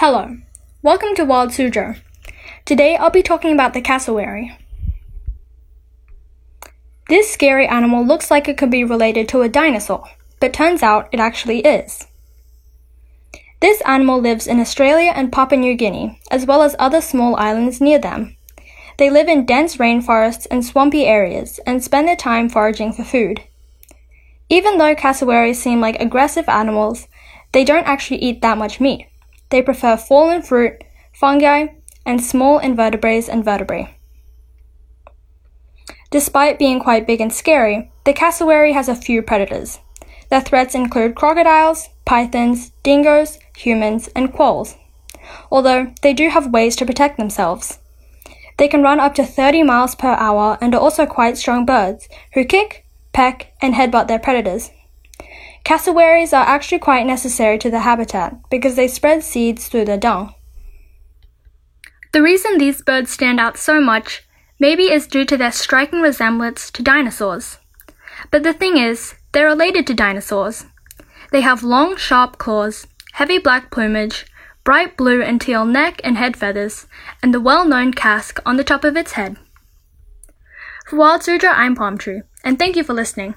Hello, welcome to Wild Suzhou. Today I'll be talking about the cassowary. This scary animal looks like it could be related to a dinosaur, but turns out it actually is. This animal lives in Australia and Papua New Guinea, as well as other small islands near them. They live in dense rainforests and swampy areas and spend their time foraging for food. Even though cassowaries seem like aggressive animals, they don't actually eat that much meat. They prefer fallen fruit, fungi, and small invertebrates and vertebrae. Despite being quite big and scary, the cassowary has a few predators. Their threats include crocodiles, pythons, dingoes, humans, and quolls. Although they do have ways to protect themselves. They can run up to 30 miles per hour and are also quite strong birds who kick, peck, and headbutt their predators. Cassowaries are actually quite necessary to the habitat because they spread seeds through their dung. The reason these birds stand out so much maybe is due to their striking resemblance to dinosaurs. But the thing is, they're related to dinosaurs. They have long, sharp claws, heavy black plumage, bright blue and teal neck and head feathers, and the well-known casque on the top of its head. For Wild Suzhou, I'm Palm Tree, and thank you for listening.